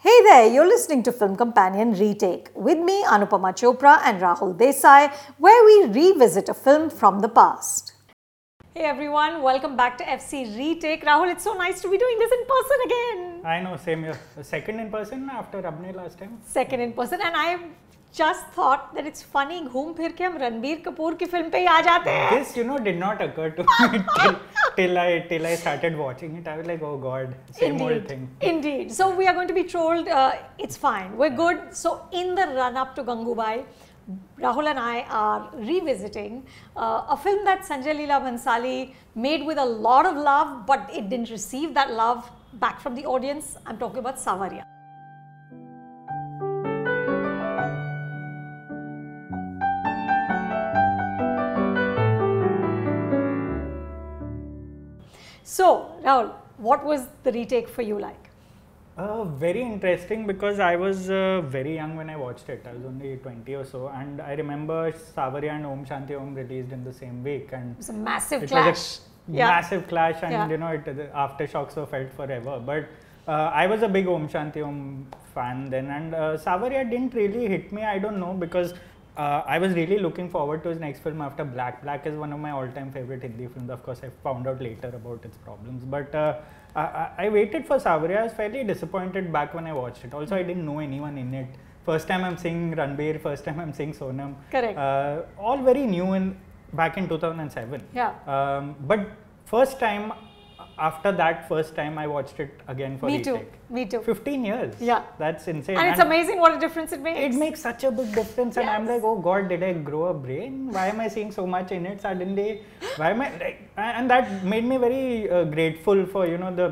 Hey there, you're listening to Film Companion Retake with me, Anupama Chopra and Rahul Desai, where we revisit a film from the past. Hey everyone, welcome back to FC Retake. Rahul, it's so nice to be doing this in person again. I know, same here. Second in person after Abne last time. Second in person, and I just thought that it's funny घूम फिर के हम रणबीर कपूर की film पे ही आ जाते this you know did not occur to me till, till I till I started watching it. I was like oh god same indeed, old thing. Indeed. So we are going to be trolled uh, it's fine. We're good. So in the run up to Gangubai Rahul and I are revisiting uh, a film that Sanjay Leela Bhansali made with a lot of love, but it didn't receive that love back from the audience. I'm talking about Saawariya. So, Rahul, what was the retake for you like? Uh, very interesting because I was uh, very young when I watched it. I was only 20 or so, and I remember Saawariya and Om Shanti Om released in the same week, and It was a massive it clash. was a massive clash, and Yeah. you know, it, the aftershocks were felt forever. But uh, I was a big Om Shanti Om fan then, and uh, Saawariya didn't really hit me. I don't know because uh, I was really looking forward to his next film after Black. Black is one of my all-time favorite Hindi films. Of course, I found out later about its problems, but. Uh, I, I- waited for Saawariya. I was fairly disappointed back when I watched it. Also, I didn't know anyone in it. First time I'm seeing Ranbir. First time I'm seeing Sonam. Correct. Uh, all very new in back in 2007. Yeah. Um, but first time after that first time I watched it again for Me too. Me too. 15 years. Yeah. That's insane. And it's amazing what a difference it makes. It makes such a big difference, and I'm like, oh God, did I grow a brain? Why am I seeing so much in it suddenly? Why am I like? And that made me very uh, grateful for you know the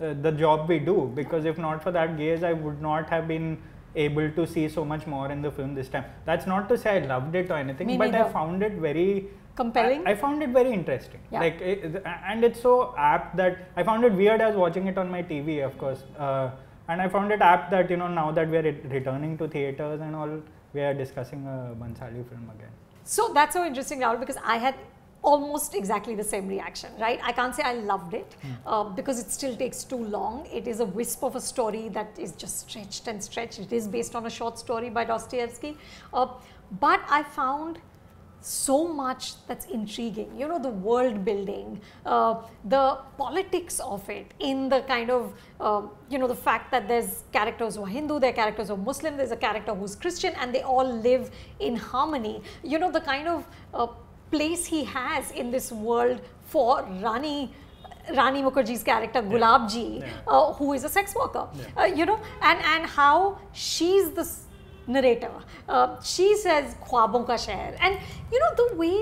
uh, the job we do because if not for that gaze, I would not have been able to see so much more in the film this time. That's not to say I loved it or anything, Me but I found it very Compelling? I, I found it very interesting. Yeah. Like, it, and it's so apt that I found it weird. I was watching it on my TV, of course, uh, and I found it apt that you know now that we are re- returning to theaters and all, we are discussing a Bhansali film again. So that's so interesting, Rahul, because I had almost exactly the same reaction, right? I can't say I loved it uh, because it still takes too long. It is a wisp of a story that is just stretched and stretched. It is based on a short story by Dostoevsky. Uh, but I found so much that's intriguing. You know, the world building, uh, the politics of it, in the kind of, uh, you know, the fact that there's characters who are Hindu, there are characters who are Muslim, there's a character who's Christian, and they all live in harmony. You know, the kind of uh, place he has in this world for Rani. Rani Mukherjee's character Gulab Ji, Yeah. uh, who is a sex worker, Yeah. uh, you know, and and how she's the narrator. Uh, she says ख्वाबों का शहर, and you know the way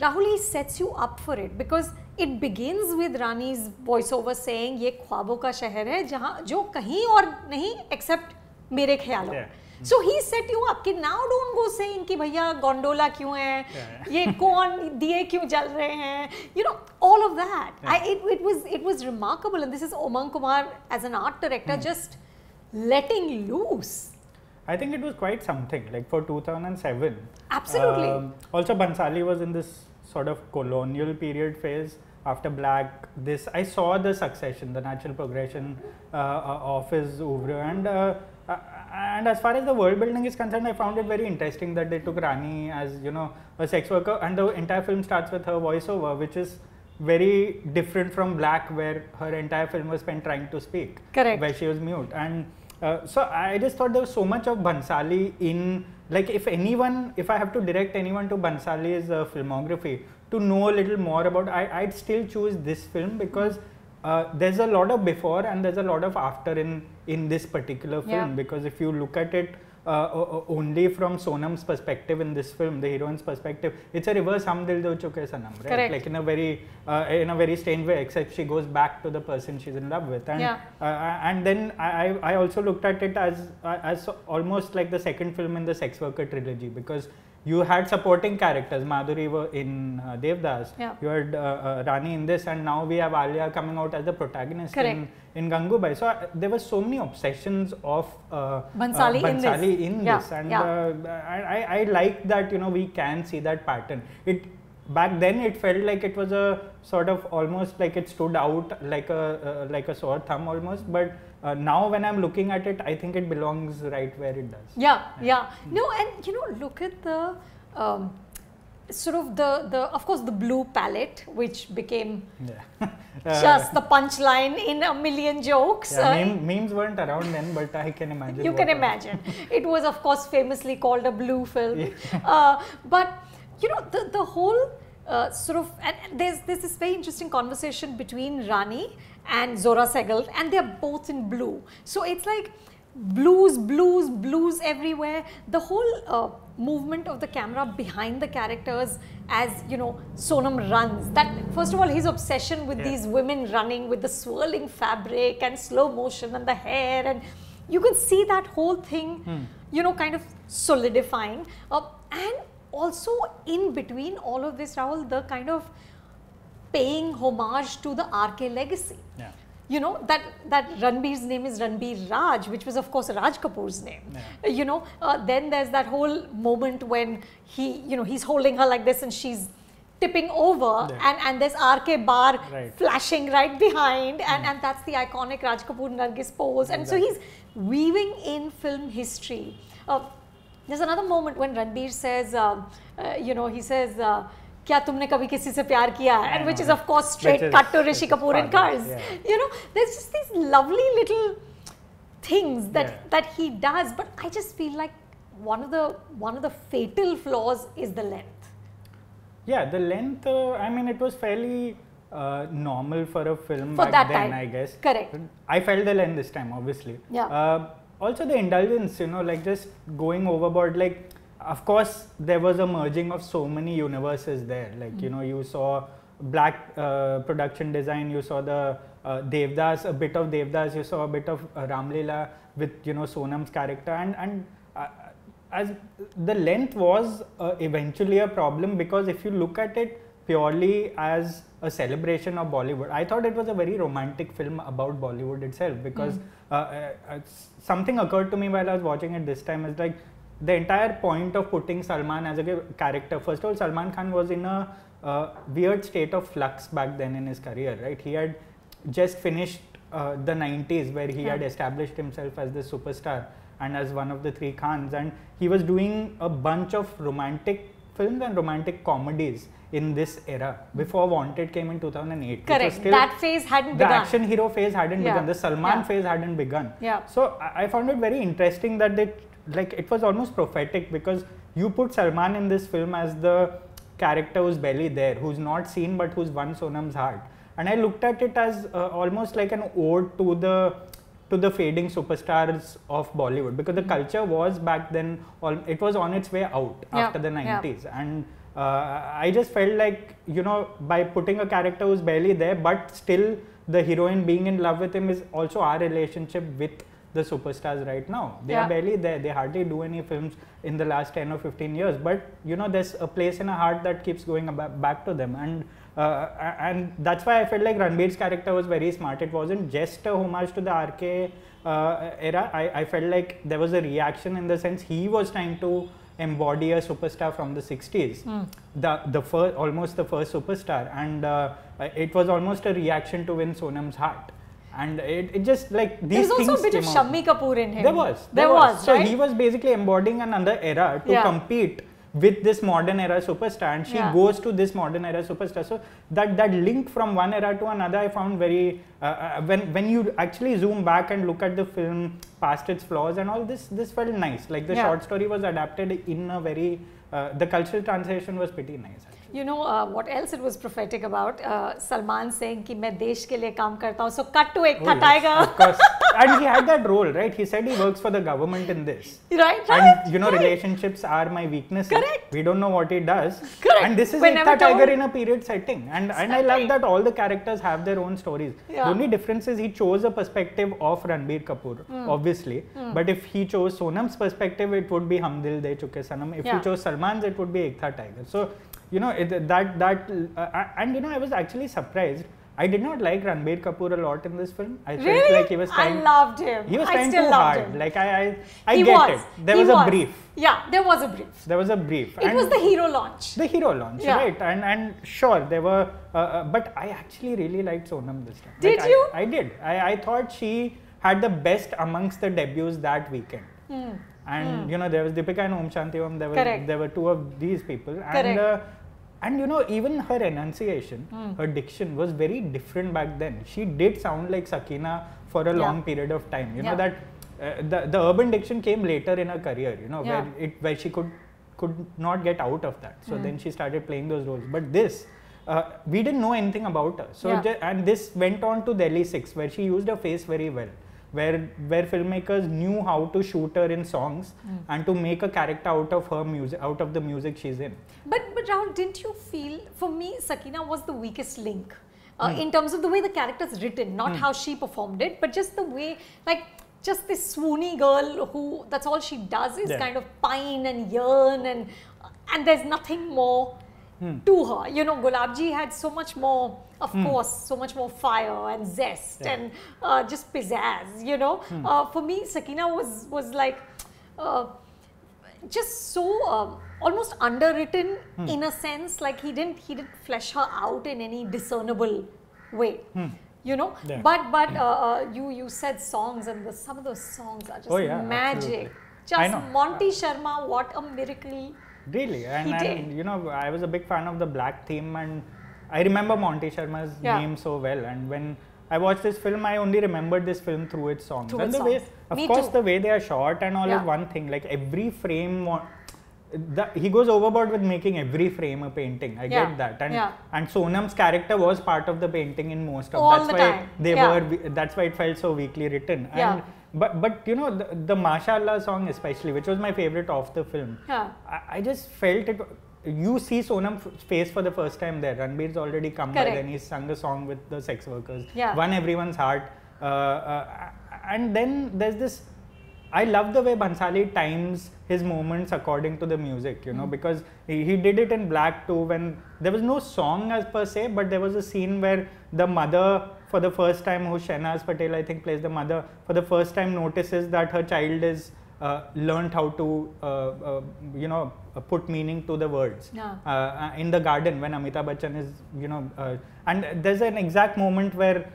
Rahul he sets you up for it because it begins with Rani's voiceover saying ये ख्वाबों का शहर है जहाँ जो कहीं और नहीं except मेरे ख्यालों. Yeah. So he set you up कि नाउ डोंट गो सेइंग कि भैया गोंडोला क्यों है? ये कौन दिए क्यों जल रहे हैं? You know all of that I it it was it was remarkable and this is Omung Kumar as an art director just letting loose. I think it was quite something, like for 2007. Absolutely. Um, also, Bhansali was in this sort of colonial period phase after Black. This I saw the succession, the natural progression uh, uh of his oeuvre, and uh, and as far as the world building is concerned, I found it very interesting that they took Rani as you know a sex worker, and the entire film starts with her voiceover, which is very different from Black, where her entire film was spent trying to speak Correct. where she was mute and uh, so i just thought there was so much of bhansali in like if anyone if i have to direct anyone to bhansali's uh, filmography to know a little more about I, i'd still choose this film because uh, there's a lot of before and there's a lot of after in in this particular film Yeah. because if you look at it uh, only from Sonam's perspective in this film, the heroine's perspective, it's a reverse Hum Dil De Chuke Sanam, right? Correct. Like in a very uh, in a very strange way, except she goes back to the person she's in love with, and Yeah. uh, and then I, I I also looked at it as uh, as almost like the second film in the sex worker trilogy because you had supporting characters Madhuri were in uh, Devdas Yeah. you had uh, uh, Rani in this and now we have Alia coming out as the protagonist Correct. in, in Gangubai so uh, there were so many obsessions of uh, Bhansali uh, in this. In Yeah, this and yeah. uh, I, I, I like that you know we can see that pattern it back then it felt like it was a sort of almost like it stood out like a uh, like a sore thumb almost but uh, now when I'm looking at it, I think it belongs right where it does. Yeah, yeah. No, and you know, look at the um, sort of the the of course the blue palette, which became Yeah. just the punchline in a million jokes. Yeah, Uh, meme, memes weren't around then, but I can imagine. you can imagine. it was, of course, famously called a blue film. Uh, but you know, the the whole uh, sort of and and there's there's this very interesting conversation between Rani and Zohra Sehgal, and they're both in blue. So it's like blues, blues, blues everywhere. The whole uh, movement of the camera behind the characters as you know Sonam runs. That first of all, his obsession with Yeah. these women running with the swirling fabric and slow motion and the hair and you can see that whole thing you know kind of solidifying uh, and also in between all of this Rahul the kind of paying homage to the RK legacy Yeah. you know that that Ranbir's name is Ranbir Raj, which was of course Raj Kapoor's name. Yeah. You know, uh, then there's that whole moment when he, you know, he's holding her like this and she's tipping over, Yeah. and and there's RK Bar Right. flashing right behind, and and that's the iconic Raj Kapoor Nargis pose, and so he's weaving in film history. Uh, there's another moment when Ranbir says, uh, uh, you know, he says. Uh, क्या तुमने कभी किसी से प्यार किया है and which is of course straight Which is- cut to which Rishi is Kapoor in fun, Cars yeah. you know there's just these lovely little things that Yeah. that he does but i just feel like one of the one of the fatal flaws is the length Yeah, the length, uh, I mean, it was fairly uh, normal for a film For back that then, time. I guess. Correct. I felt the length this time, obviously. Yeah. Uh, also, the indulgence, you know, like just going overboard. Like, of course, there was a merging of so many universes there. Like, you know, you saw black uh, production design, you saw the uh, Devdas, a bit of Devdas, you saw a bit of uh, Ramlila with, you know, Sonam's character. And, and uh, as the length was uh, eventually a problem because if you look at it purely as a celebration of Bollywood, I thought it was a very romantic film about Bollywood itself because uh, uh, it's- something occurred to me while I was watching it this time is like the entire point of putting Salman as a character. First of all, Salman Khan was in a uh, weird state of flux back then in his career, right? He had just finished uh, the 90s where he had established himself as the superstar and as one of the three Khans and he was doing a bunch of romantic films and romantic comedies in this era before Wanted came in 2008 which was correct still that phase hadn't the begun The action hero phase hadn't Yeah. begun the Salman Yeah. phase hadn't begun Yeah. so I, I found it very interesting that they like it was almost prophetic because you put Salman in this film as the character who's barely there who's not seen but who's won Sonam's heart and I looked at it as uh, almost like an ode to the to the fading superstars of Bollywood because the culture was back then all it was on its way out Mm-hmm. Yeah, after the yeah. 90s and uh, I just felt like you know by putting a character who's barely there but still the heroine being in love with him is also our relationship with the superstars right now they Yeah. are barely there they hardly do any films in the last 10 or 15 years but you know there's a place in a heart that keeps going aba- back to them and uh, and that's why I felt like Ranbir's character was very smart. It wasn't just a homage to the RK uh, era. I, I felt like there was a reaction in the sense he was trying to embody a superstar from the 60s, the the first almost the first superstar, and uh, it was almost a reaction to win Sonam's heart. And it, it just like there these was also a bit of. Shammi Kapoor in him There was. there, was, So right? he was basically embodying another era to Yeah. compete with this modern era superstar, and she Yeah. goes to this modern era superstar. So that that link from one era to another, I found very. Uh, uh, when when you actually zoom back and look at the film past its flaws and all this, this felt nice. Like the Yeah. short story was adapted in a very. Uh, the cultural translation was pretty nice you know uh, what else it was prophetic about? Uh, Salman saying ki main desh ke liye kaam karta hu so cut to ek oh, Tiger. yes, of course. And he had that role right? He said he works for the government in this. Right right and you know right. relationships are my weakness correct. We don't know what he does. Correct. And this is Ekta told... Tiger in a period setting. And and I love that all the characters have their own stories. Yeah. the only difference is he chose a perspective of Ranbir Kapoor mm. obviously. Mm. but if he chose Sonam's perspective it would be Hum Dil De Chuke Sanam. If yeah. he chose Salman's it would be Ek Tha Tiger. So you know it, that that uh, and you know i was actually surprised I did not like Ranbir Kapoor a lot in this film. I felt Really? like he was I trying. loved him. He was I trying still too loved hard. him. Like I, I, I he get was. it. There He was, a was. brief. Yeah, there was a brief. There was a brief. It was the hero launch. the hero launch, Yeah. right? And and sure, there were. Uh, uh, but I actually really liked Sonam this time. Did Like, I- you? I, did. I, I thought she had the best amongst the debuts that weekend. Hmm. And you know there was Deepika and Om Shanti Om. There were Correct. there were two of these people, Correct. and uh, and you know even her enunciation, Hmm. her diction was very different back then. She did sound like Sakina for a Yeah. long period of time. You know that uh, the the urban diction came later in her career. You know Yeah. where it where she could could not get out of that. So Hmm. then she started playing those roles. But this. Uh, we didn't know anything about her. So Yeah. and this went on to Delhi Six, where she used her face very well, where where filmmakers knew how to shoot her in songs Hmm. and to make a character out of her music, out of the music she's in. But but Rahul, didn't you feel? For me, Sakina was the weakest link uh, Hmm. in terms of the way the character's written, not how she performed it, but just the way, like, just this swoony girl who that's all she does is Yeah. kind of pine and yearn and and there's nothing more Hmm. to her. You know, Gulabji had so much more, of course, so much more fire and zest Yeah. and uh, just pizzazz. You know, uh, for me, Sakina was was like. Uh, just so um, almost underwritten Hmm. in a sense like he didn't he didn't flesh her out in any discernible way you know Hmm. Yeah. but but uh, uh, you you said songs and the, some of those songs are just Oh, yeah, magic absolutely. Just monty sharma what a miracle Really, and, and you know, I was a big fan of the black theme, and I remember Monty Sharma's Yeah. name so well. And when I watched this film, I only remembered this film through its songs. Through and its the way, songs. of Me course, too. the way they are shot and all Yeah. is one thing. Like every frame. The, he goes overboard with making every frame a painting. I Yeah. get that, and Yeah. and Sonam's character was part of the painting in most of. All that's the why time. they Yeah. were. That's why it felt so weakly written. Yeah. And but but you know the, the Mashallah song especially, which was my favorite of the film. yeah I, I just felt it. You see Sonam's face for the first time there. Ranbir's already come by Correct. then. He's sung a song with the sex workers. Yeah. Won everyone's heart. Uh, uh, and then there's this. I love the way Bhansali times his moments according to the music, you know, because he, he did it in Black too when there was no song as per se, but there was a scene where the mother, for the first time, who Shernaz Patel I think plays the mother, for the first time notices that her child is uh, learned how to, uh, uh, you know, put meaning to the words Yeah. uh, in the garden when Amitabh Bachchan is, you know, uh, and there's an exact moment where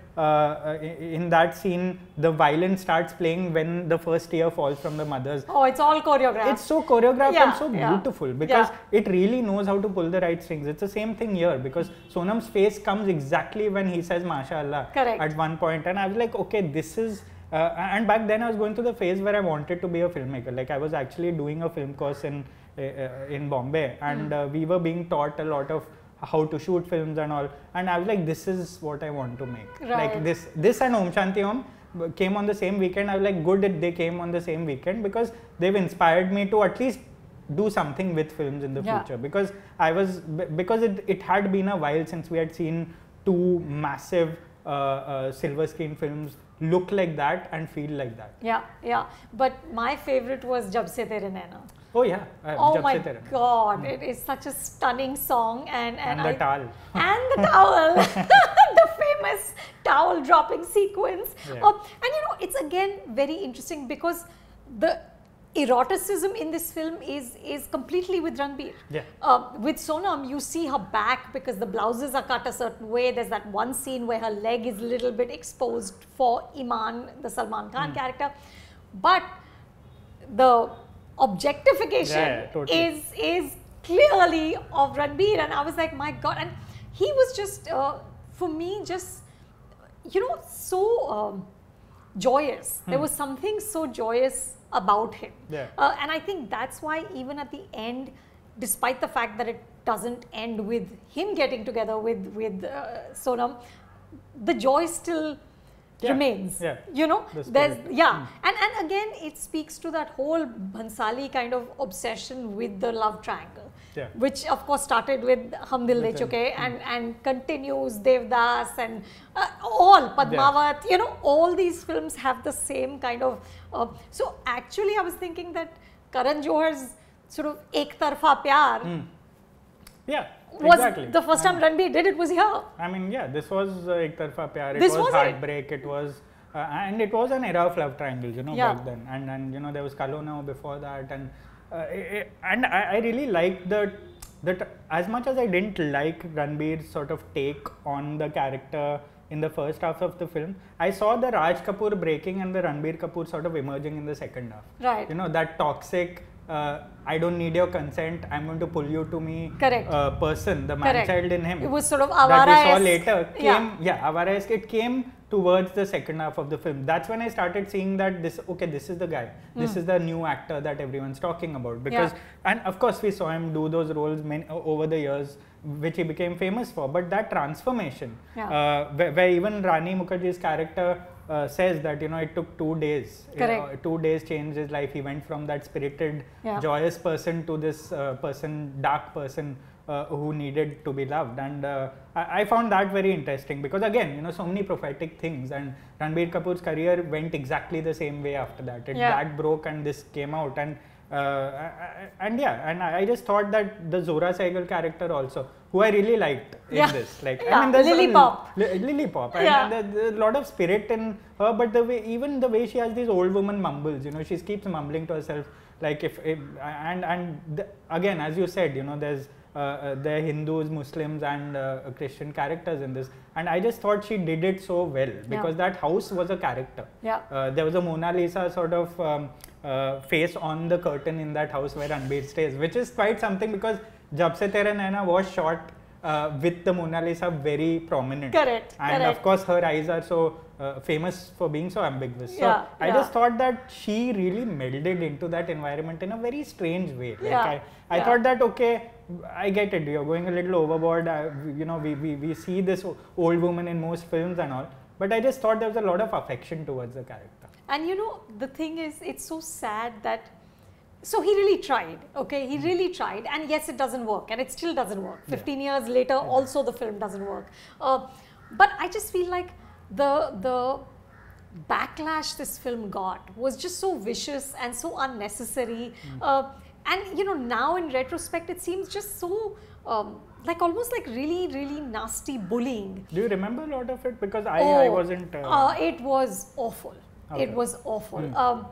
in that scene the violin starts playing when the first tear falls from the mother's. oh it's all choreographed It's so choreographed Yeah, and so yeah. beautiful because Yeah. it really knows how to pull the right strings. It's the same thing here because Sonam's face comes exactly when he says "Mashallah" Correct. at one point, and I was like, okay, this is. Uh, and back then, I was going through the phase where I wanted to be a filmmaker. Like I was actually doing a film course in uh, uh, in Bombay, and uh, we were being taught a lot of how to shoot films and all. And I was like, this is what I want to make. Right. Like this, this and Om Shanti Om came on the same weekend. I was like, good that they came on the same weekend because they've inspired me to at least do something with films in the Yeah. future because I was because it, it had been a while since we had seen two massive uh, uh, silver screen films look like that and feel like that. yeah yeah but my favorite was jab se tere naina Oh yeah, uh, Oh Jab my god, it is such a stunning song and and, And the I, towel. and the towel, the famous towel dropping sequence. Yeah. Um, and you know, it's again very interesting because the eroticism in this film is is completely with Ranbir. Yeah. Uh, with Sonam, you see her back because the blouses are cut a certain way. There's that one scene where her leg is a little bit exposed for Iman, the Salman. Khan character. But the objectification Yeah, yeah, totally. is is clearly of Ranbir, and I was like, my God! And he was just uh, for me just you know so um, joyous. There was something so joyous about him, Hmm. Yeah. uh, and I think that's why even at the end, despite the fact that it doesn't end with him getting together with with uh, Sonam, the joy still Yeah, remains. yeah. You know, The there's yeah, and and again it speaks to that whole Bhansali kind of obsession with the love triangle, Yeah. which of course started with Hum Dil De. Chuke and and continues Devdas and uh, all Padmavat. You know, all these films have the same kind of. Uh, so actually, I was thinking that Karan Johar's sort of ek tarfa pyar Hmm. Yeah, was exactly. the first time Ranbir did it was here. I mean, yeah, this was uh, Ek Tarfa Pyar. It This was was it. heartbreak. It was, uh, and it was an era of love triangles, you know, Yeah. back then. And and you know there was Kal Ho Naa Ho before that, and and I, I really liked that that as much as I didn't like Ranbir's sort of take on the character in the first half of the film. I saw the Raj Kapoor breaking and the Ranbir Kapoor sort of emerging in the second half. Right. You know that toxic. Uh, I don't need your consent. I'm going to pull you to me. Correct. Uh, person, the man Correct. child in him. It was sort of that we saw later Yeah. came yeah, Avara-esque. It came towards the second half of the film. That's when I started seeing that this okay, this is the guy. This is the new actor that everyone's talking about. Because. Yeah. and of course we saw him do those roles many, over the years, which he became famous for. But that transformation, Yeah. uh, where, where even Rani Mukherjee's character uh, says that you know it took two days. Correct. two days changed his life. He went from that spirited, Yeah. joyous person to this uh, person, dark person uh, who needed to be loved. And uh, I, I found that very interesting because again, you know, so many prophetic things. And Ranbir Kapoor's career went exactly the same way after that. It Yeah. that broke and this came out. And uh, I- I- and yeah, and I just thought that the Zohra Sehgal character also, who I really liked in Yeah. this, like Yeah, I mean, there's Lily Pop. Li- Lily Pop, and, Yeah. and there- there's a lot of spirit in her. But the way, even the way she has these old woman mumbles, you know, she keeps mumbling to herself, like if, if and and the, again, as you said, you know, there's uh, uh, Hindus, Muslims, and uh, Christian characters in this, and I just thought she did it so well because that house was a character. Yeah. Uh, there was a Mona Lisa sort of um, uh, face on the curtain in that house where Ranbir stays, which is quite something because Jab Se Tere Naina was shot uh, with the Mona Lisa very prominent. Correct, And correct. of course, her eyes are so uh, famous for being so ambiguous. So Yeah, I yeah. just thought that she really melded into that environment in a very strange way. Like Yeah, I, I yeah. thought that okay, I get it. You're going a little overboard. I, you know, we, we, we see this old woman in most films and all. But I just thought there was a lot of affection towards the character. And you know, the thing is, it's so sad that. So he really tried, okay? He really tried, and yes, it doesn't work, and it still doesn't work. 15 years later, also the film doesn't work. Uh, but I just feel like the the backlash this film got was just so vicious and so unnecessary. Uh, and you know, now in retrospect, it seems just so um, like almost like really, really nasty bullying. Do you remember a lot of it? Because I, I Oh, wasn't. Uh, uh, it was awful. Okay. It was awful. Hmm. Um,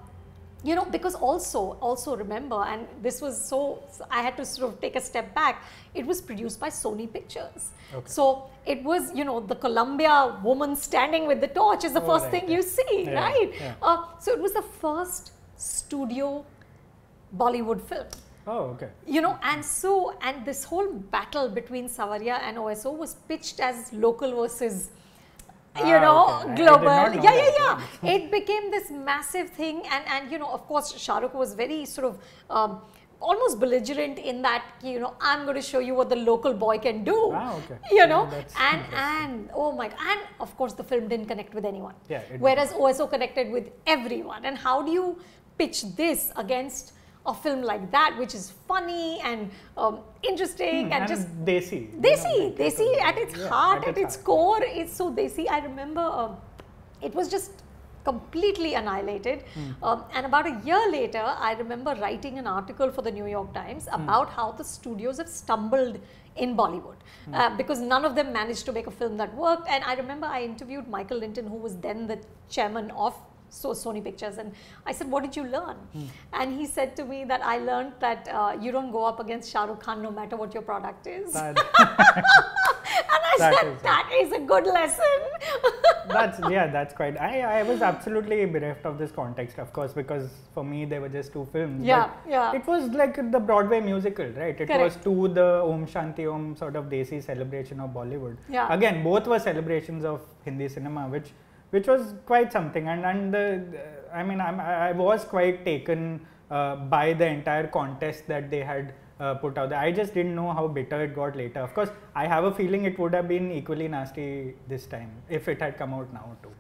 you know, because also, also remember, and this was so, I had to sort of take a step back. It was produced by Sony Pictures. Okay. So it was, you know, the Columbia woman standing with the torch is the Oh, first right, thing you see, Yeah, right? yeah. Uh, so it was the first studio Bollywood film oh, okay. you know and so and this whole battle between Saawariya and OSO was pitched as local versus you Ah, know okay. I- I did global. know yeah yeah yeah. It became this massive thing and and you know of course Shah Rukh was very sort of um, almost belligerent in that you know I'm going to show you what the local boy can do Ah, okay. you know? Yeah, and and oh my and of course the film didn't connect with anyone. Yeah, whereas OSO connected with everyone. And how do you pitch this against a film like that which is funny and um, interesting Hmm, and, just desi. desi like, desi uh, at its yeah, heart at at, its its, core it's so desi i remember um, it was just completely annihilated Hmm. um, and about a year later i remember writing an article for the new york times Hmm. about how the studios have stumbled in bollywood Hmm. uh, because none of them managed to make a film that worked and i remember i interviewed michael lynton who was then the chairman of so Sony Pictures, and I said, "What did you learn?" Hmm. And he said to me that I learned that uh, you don't go up against Shah Rukh Khan no matter what your product is. That- and I that said, is it. "That is a good lesson." that's yeah that's quite I, I was absolutely bereft of this context of course because for me they were just two films Yeah, yeah. it was like the broadway musical right it was to the om shanti om sort of desi celebration of bollywood Yeah. again both were celebrations of hindi cinema which which was quite something and and the, i mean I'm, i I was quite taken uh, by the entire contest that they had uh, put out there. I just didn't know how bitter it got later. Of course, I have a feeling it would have been equally nasty this time if it had come out now too.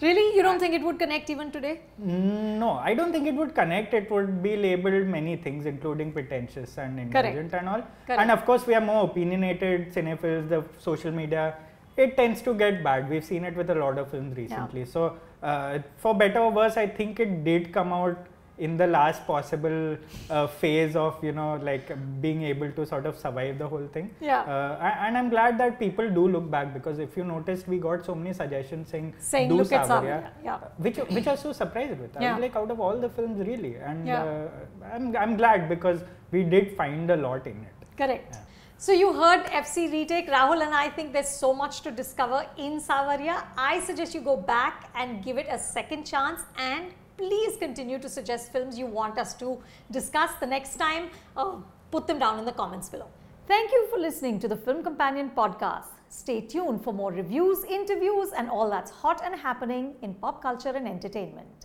really, you don't think it would connect even today? Mm, No, I don't think it would connect. It would be labeled many things, including pretentious and indulgent and all. Correct. And of course, we are more opinionated cinephiles. The social media, it tends to get bad. We've seen it with a lot of films recently. So, uh, for better or worse, I think it did come out in the last possible uh, phase of you know like being able to sort of survive the whole thing Yeah. uh, and i'm glad that people do look back because if you noticed we got so many suggestions saying Saying, do "Look at Saawariya," Saawariya, yeah. which which I was so surprised with. I Yeah. was like, out of all the films, really, and Yeah. uh, I'm I'm glad because we did find a lot in it. Correct. Yeah. So you heard FC retake. Rahul and I think there's so much to discover in Saawariya. I suggest you go back and give it a second chance and please continue to suggest films you want us to discuss the next time. Uh, put them down in the comments below. Thank you for listening to the Film Companion podcast. Stay tuned for more reviews, interviews and all that's hot and happening in pop culture and entertainment.